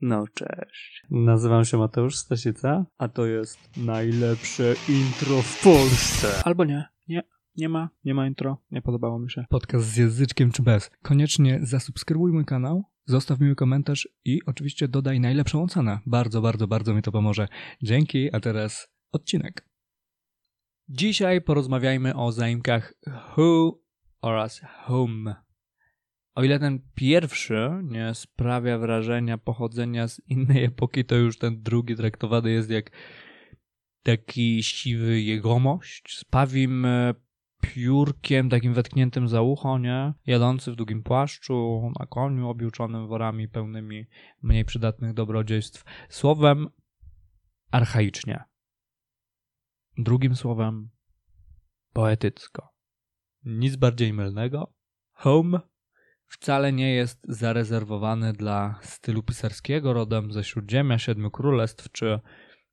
No cześć. Nazywam się Mateusz Stasica, a to jest najlepsze intro w Polsce. Albo nie, nie, nie ma, nie ma intro, nie podobało mi się. Podcast z języczkiem czy bez. Koniecznie zasubskrybuj mój kanał, zostaw miły komentarz i oczywiście dodaj najlepszą ocenę. Bardzo, bardzo, bardzo mi to pomoże. Dzięki, a teraz odcinek. Dzisiaj porozmawiajmy o zaimkach who oraz whom. O ile ten pierwszy nie sprawia wrażenia pochodzenia z innej epoki, to już ten drugi traktowany jest jak taki siwy jegomość z pawim e, piórkiem takim wetkniętym za ucho, nie? Jadący w długim płaszczu, na koniu objuczonym worami pełnymi mniej przydatnych dobrodziejstw. Słowem archaicznie. Drugim słowem poetycko. Nic bardziej mylnego. Home wcale nie jest zarezerwowany dla stylu pisarskiego rodem ze Śródziemia, Siedmiu Królestw czy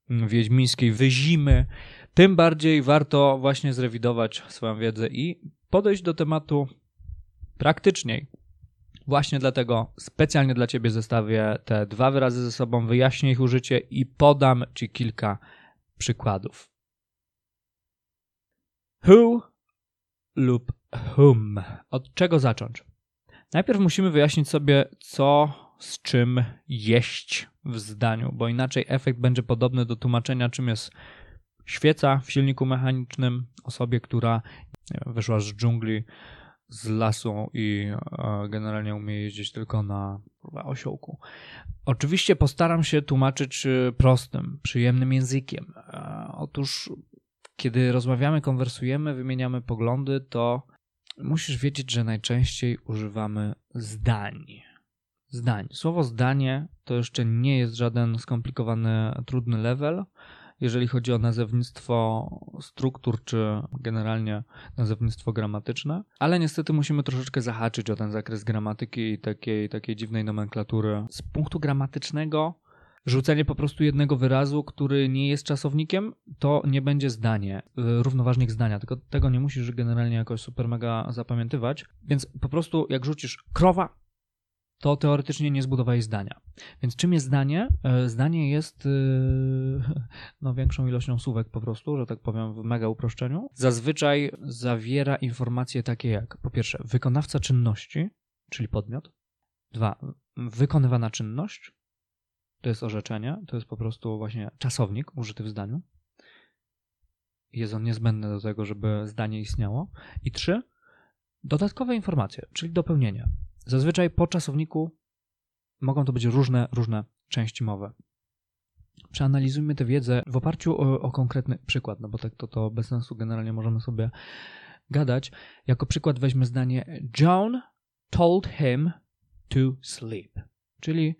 wiedźmińskiej wyzimy. Tym bardziej warto właśnie zrewidować swoją wiedzę i podejść do tematu praktyczniej. Właśnie dlatego specjalnie dla Ciebie zestawię te dwa wyrazy ze sobą, wyjaśnię ich użycie i podam Ci kilka przykładów. Who lub whom. Od czego zacząć? Najpierw musimy wyjaśnić sobie, co z czym jeść w zdaniu, bo inaczej efekt będzie podobny do tłumaczenia, czym jest świeca w silniku mechanicznym osobie, która wiem, wyszła z dżungli, z lasu i e, generalnie umie jeździć tylko na osiołku. Oczywiście postaram się tłumaczyć e, prostym, przyjemnym językiem. E, otóż, kiedy rozmawiamy, konwersujemy, wymieniamy poglądy, to musisz wiedzieć, że najczęściej używamy zdań. Zdań. Słowo zdanie to jeszcze nie jest żaden skomplikowany, trudny level, jeżeli chodzi o nazewnictwo struktur, czy generalnie nazewnictwo gramatyczne, ale niestety musimy troszeczkę zahaczyć o ten zakres gramatyki i takiej, takiej dziwnej nomenklatury. Z punktu gramatycznego rzucenie po prostu jednego wyrazu, który nie jest czasownikiem, to nie będzie zdanie, y, równoważnik zdania, tylko tego nie musisz generalnie jakoś super mega zapamiętywać, więc po prostu jak rzucisz krowa, to teoretycznie nie zbudowałeś zdania. Więc czym jest zdanie? E, zdanie jest y, no, większą ilością słówek po prostu, że tak powiem w mega uproszczeniu. Zazwyczaj zawiera informacje takie jak po pierwsze wykonawca czynności, czyli podmiot, dwa wykonywana czynność, to jest orzeczenie, to jest po prostu właśnie czasownik użyty w zdaniu. Jest on niezbędny do tego, żeby zdanie istniało. I trzy, dodatkowe informacje, czyli dopełnienia. Zazwyczaj po czasowniku mogą to być różne, różne części mowy. Przeanalizujmy tę wiedzę w oparciu o, o konkretny przykład, no bo tak to, to bez sensu generalnie możemy sobie gadać. Jako przykład weźmy zdanie John told him to sleep, czyli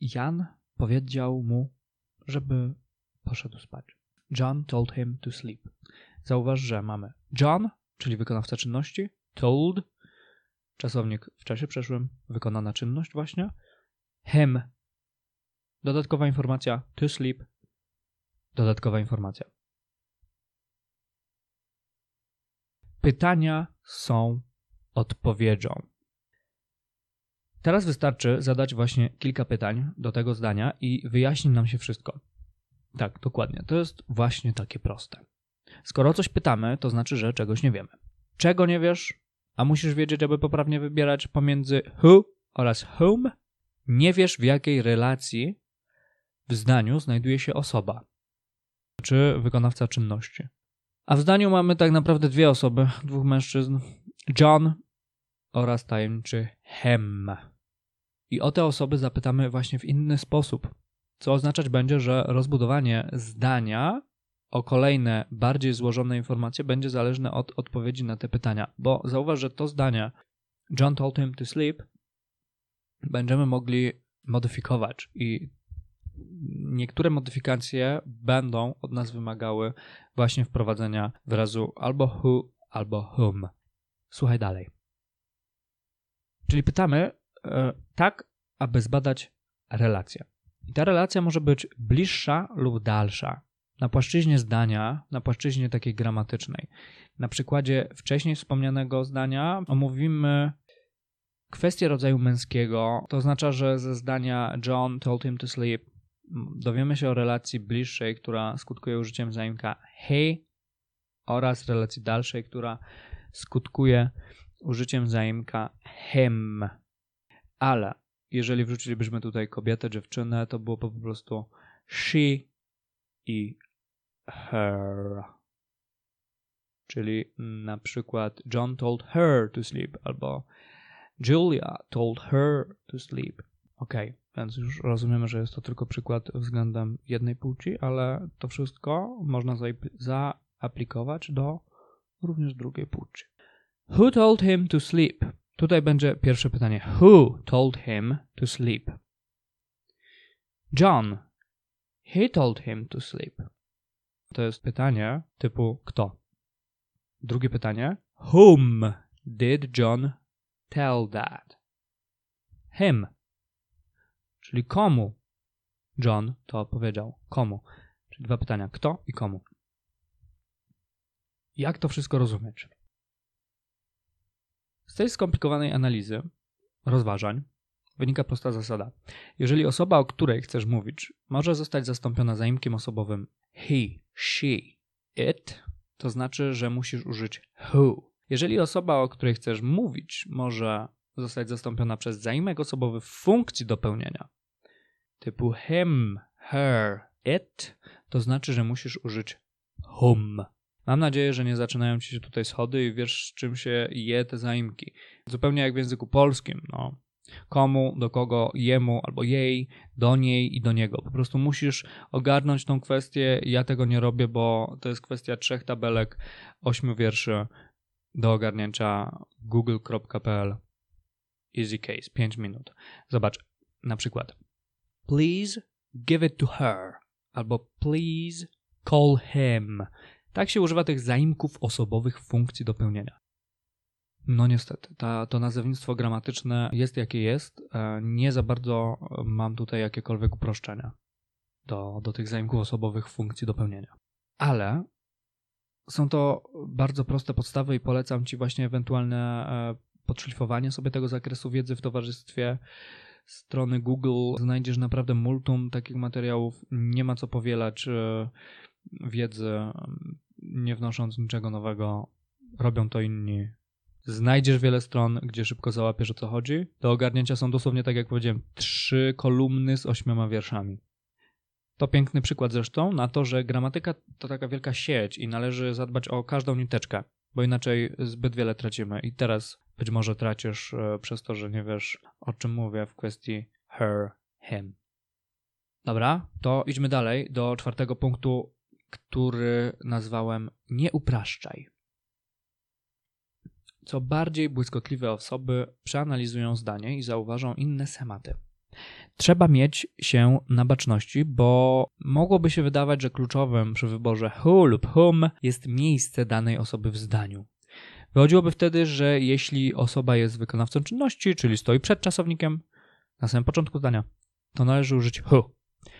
Jan powiedział mu, żeby poszedł spać. John told him to sleep. Zauważ, że mamy John, czyli wykonawca czynności, told, czasownik w czasie przeszłym, wykonana czynność właśnie, him, dodatkowa informacja, to sleep, dodatkowa informacja. Pytania są odpowiedzią. Teraz wystarczy zadać właśnie kilka pytań do tego zdania i wyjaśni nam się wszystko. Tak, dokładnie. To jest właśnie takie proste. Skoro coś pytamy, to znaczy, że czegoś nie wiemy. Czego nie wiesz, a musisz wiedzieć, aby poprawnie wybierać pomiędzy who oraz whom, nie wiesz w jakiej relacji w zdaniu znajduje się osoba czy wykonawca czynności. A w zdaniu mamy tak naprawdę dwie osoby, dwóch mężczyzn, John oraz tajemniczy Hem. I o te osoby zapytamy właśnie w inny sposób, co oznaczać będzie, że rozbudowanie zdania o kolejne, bardziej złożone informacje będzie zależne od odpowiedzi na te pytania. Bo zauważ, że to zdanie John told him to sleep będziemy mogli modyfikować i niektóre modyfikacje będą od nas wymagały właśnie wprowadzenia wyrazu albo who, albo whom. Słuchaj dalej. Czyli pytamy e, tak, aby zbadać relację. I ta relacja może być bliższa lub dalsza. Na płaszczyźnie zdania, na płaszczyźnie takiej gramatycznej. Na przykładzie wcześniej wspomnianego zdania omówimy kwestię rodzaju męskiego, to oznacza, że ze zdania John told him to sleep dowiemy się o relacji bliższej, która skutkuje użyciem zaimka he oraz relacji dalszej, która skutkuje użyciem zaimka hem. Ale jeżeli wrzucilibyśmy tutaj kobietę, dziewczynę, to było po prostu she i her. Czyli na przykład John told her to sleep albo Julia told her to sleep. Ok, więc już rozumiemy, że jest to tylko przykład względem jednej płci, ale to wszystko można zaaplikować do również drugiej płci. Who told him to sleep? Tutaj będzie pierwsze pytanie. Who told him to sleep? John. He told him to sleep. To jest pytanie typu kto? Drugie pytanie. Whom did John tell that? Him. Czyli komu John to powiedział? Komu? Czyli dwa pytania. Kto i komu? Jak to wszystko rozumieć? Z tej skomplikowanej analizy, rozważań, wynika prosta zasada. Jeżeli osoba, o której chcesz mówić, może zostać zastąpiona zaimkiem osobowym he, she, it, to znaczy, że musisz użyć who. Jeżeli osoba, o której chcesz mówić, może zostać zastąpiona przez zaimek osobowy w funkcji dopełnienia, typu him, her, it, to znaczy, że musisz użyć whom. Mam nadzieję, że nie zaczynają ci się tutaj schody i wiesz, czym się je te zaimki. Zupełnie jak w języku polskim, no. Komu, do kogo, jemu albo jej, do niej i do niego. Po prostu musisz ogarnąć tą kwestię. Ja tego nie robię, bo to jest kwestia trzech tabelek, ośmiu wierszy do ogarnięcia google.pl. Easy case, 5 minut. Zobacz, na przykład. Please give it to her. Albo please call him. Tak się używa tych zaimków osobowych funkcji dopełnienia. No niestety, ta, to nazewnictwo gramatyczne jest jakie jest. E, nie za bardzo mam tutaj jakiekolwiek uproszczenia do, do tych zaimków osobowych funkcji dopełnienia. Ale są to bardzo proste podstawy i polecam Ci właśnie ewentualne e, podszlifowanie sobie tego zakresu wiedzy w towarzystwie strony Google. Znajdziesz naprawdę multum takich materiałów. Nie ma co powielać e, wiedzy nie wnosząc niczego nowego, robią to inni. Znajdziesz wiele stron, gdzie szybko załapiesz o co chodzi. Do ogarnięcia są dosłownie, tak jak powiedziałem, trzy kolumny z ośmioma wierszami. To piękny przykład zresztą na to, że gramatyka to taka wielka sieć i należy zadbać o każdą niteczkę, bo inaczej zbyt wiele tracimy. I teraz być może tracisz e, przez to, że nie wiesz o czym mówię w kwestii her, him. Dobra, to idźmy dalej do czwartego punktu który nazwałem Nie upraszczaj. Co bardziej błyskotliwe osoby przeanalizują zdanie i zauważą inne schematy. Trzeba mieć się na baczności, bo mogłoby się wydawać, że kluczowym przy wyborze who lub whom jest miejsce danej osoby w zdaniu. Wychodziłoby wtedy, że jeśli osoba jest wykonawcą czynności, czyli stoi przed czasownikiem na samym początku zdania, to należy użyć who.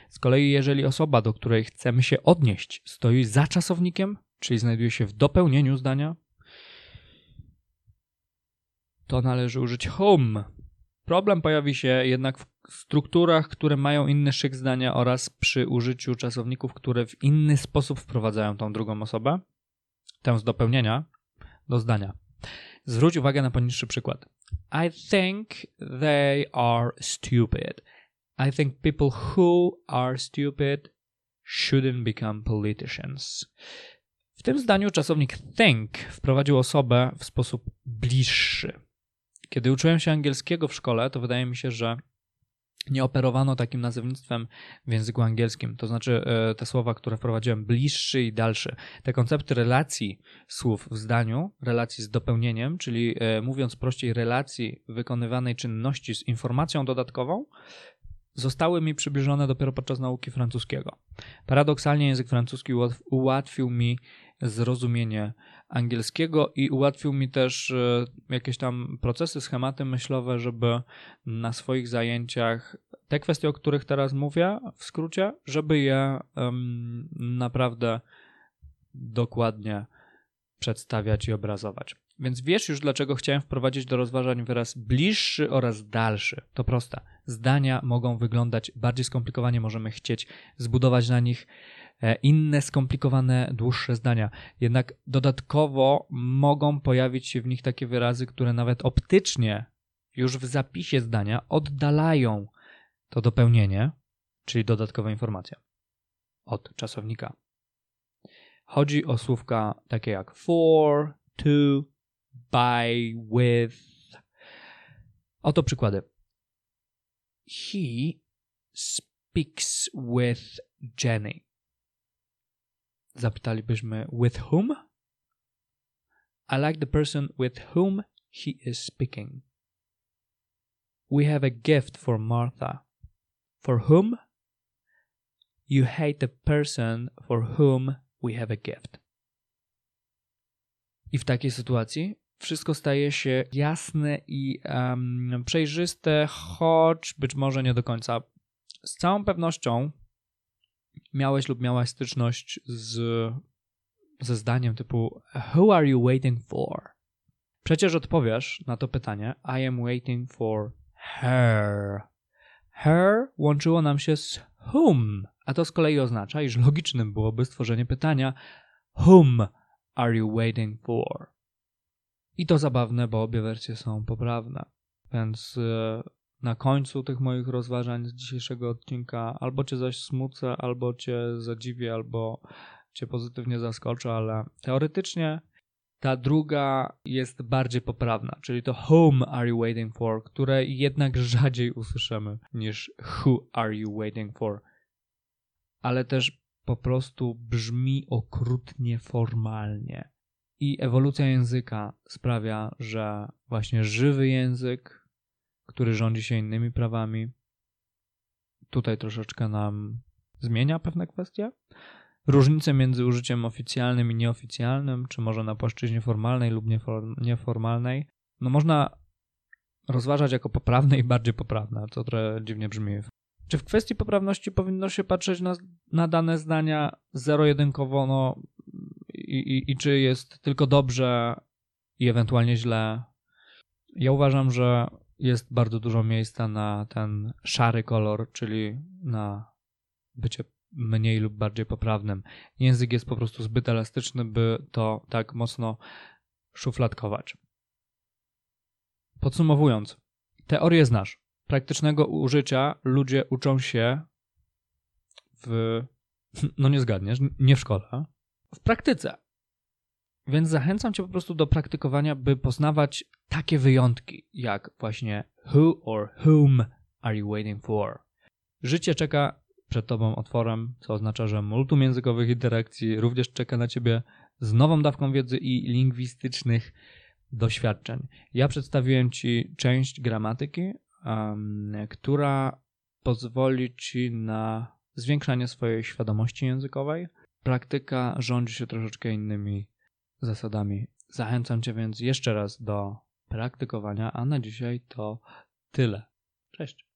Z kolei, jeżeli osoba, do której chcemy się odnieść, stoi za czasownikiem, czyli znajduje się w dopełnieniu zdania, to należy użyć home. Problem pojawi się jednak w strukturach, które mają inny szyk zdania oraz przy użyciu czasowników, które w inny sposób wprowadzają tą drugą osobę, tę z dopełnienia, do zdania. Zwróć uwagę na poniższy przykład. I think they are stupid. I think people who are stupid shouldn't become politicians. W tym zdaniu czasownik think wprowadził osobę w sposób bliższy. Kiedy uczyłem się angielskiego w szkole, to wydaje mi się, że nie operowano takim nazewnictwem w języku angielskim. To znaczy e, te słowa, które wprowadziłem, bliższy i dalszy. Te koncepty relacji słów w zdaniu, relacji z dopełnieniem, czyli e, mówiąc prościej, relacji wykonywanej czynności z informacją dodatkową, zostały mi przybliżone dopiero podczas nauki francuskiego. Paradoksalnie język francuski ułatwił mi zrozumienie angielskiego i ułatwił mi też e, jakieś tam procesy, schematy myślowe, żeby na swoich zajęciach te kwestie, o których teraz mówię, w skrócie, żeby je um, naprawdę dokładnie przedstawiać i obrazować. Więc wiesz już, dlaczego chciałem wprowadzić do rozważań wyraz bliższy oraz dalszy. To proste. Zdania mogą wyglądać bardziej skomplikowanie, możemy chcieć zbudować na nich e, inne skomplikowane, dłuższe zdania. Jednak dodatkowo mogą pojawić się w nich takie wyrazy, które nawet optycznie już w zapisie zdania oddalają to dopełnienie, czyli dodatkowa informacja od czasownika. Chodzi o słówka takie jak for, to, by, with. Oto przykłady. He speaks with Jenny. Zapytalibyśmy with whom? I like the person with whom he is speaking. We have a gift for Martha. For whom? You hate the person for whom we have a gift. I w takiej sytuacji wszystko staje się jasne i um, przejrzyste, choć być może nie do końca. Z całą pewnością miałeś lub miałaś styczność z, ze zdaniem typu Who are you waiting for? Przecież odpowiesz na to pytanie I am waiting for her. Her łączyło nam się z whom, a to z kolei oznacza, iż logicznym byłoby stworzenie pytania Whom are you waiting for? I to zabawne, bo obie wersje są poprawne. Więc e, na końcu tych moich rozważań z dzisiejszego odcinka albo cię zaś smucę, albo cię zadziwię, albo cię pozytywnie zaskoczę, ale teoretycznie ta druga jest bardziej poprawna, czyli to whom are you waiting for, które jednak rzadziej usłyszymy niż who are you waiting for. Ale też po prostu brzmi okrutnie formalnie. I ewolucja języka sprawia, że właśnie żywy język, który rządzi się innymi prawami, tutaj troszeczkę nam zmienia pewne kwestie. Różnice między użyciem oficjalnym i nieoficjalnym, czy może na płaszczyźnie formalnej lub nieformalnej, no można rozważać jako poprawne i bardziej poprawne, co trochę dziwnie brzmi. Czy w kwestii poprawności powinno się patrzeć na, na dane zdania zero-jedynkowo, no i, i czy jest tylko dobrze i ewentualnie źle? Ja uważam, że jest bardzo dużo miejsca na ten szary kolor, czyli na bycie mniej lub bardziej poprawnym. Język jest po prostu zbyt elastyczny, by to tak mocno szufladkować. Podsumowując, teorię znasz. Praktycznego użycia ludzie uczą się w. No nie zgadniesz, nie w szkole, w praktyce. Więc zachęcam Cię po prostu do praktykowania, by poznawać takie wyjątki, jak właśnie who or whom are you waiting for. Życie czeka przed Tobą otworem, co oznacza, że multum językowych interakcji również czeka na Ciebie z nową dawką wiedzy i lingwistycznych doświadczeń. Ja przedstawiłem Ci część gramatyki, um, która pozwoli Ci na zwiększanie swojej świadomości językowej. Praktyka rządzi się troszeczkę innymi zasadami. Zachęcam Cię więc jeszcze raz do praktykowania, a na dzisiaj to tyle. Cześć.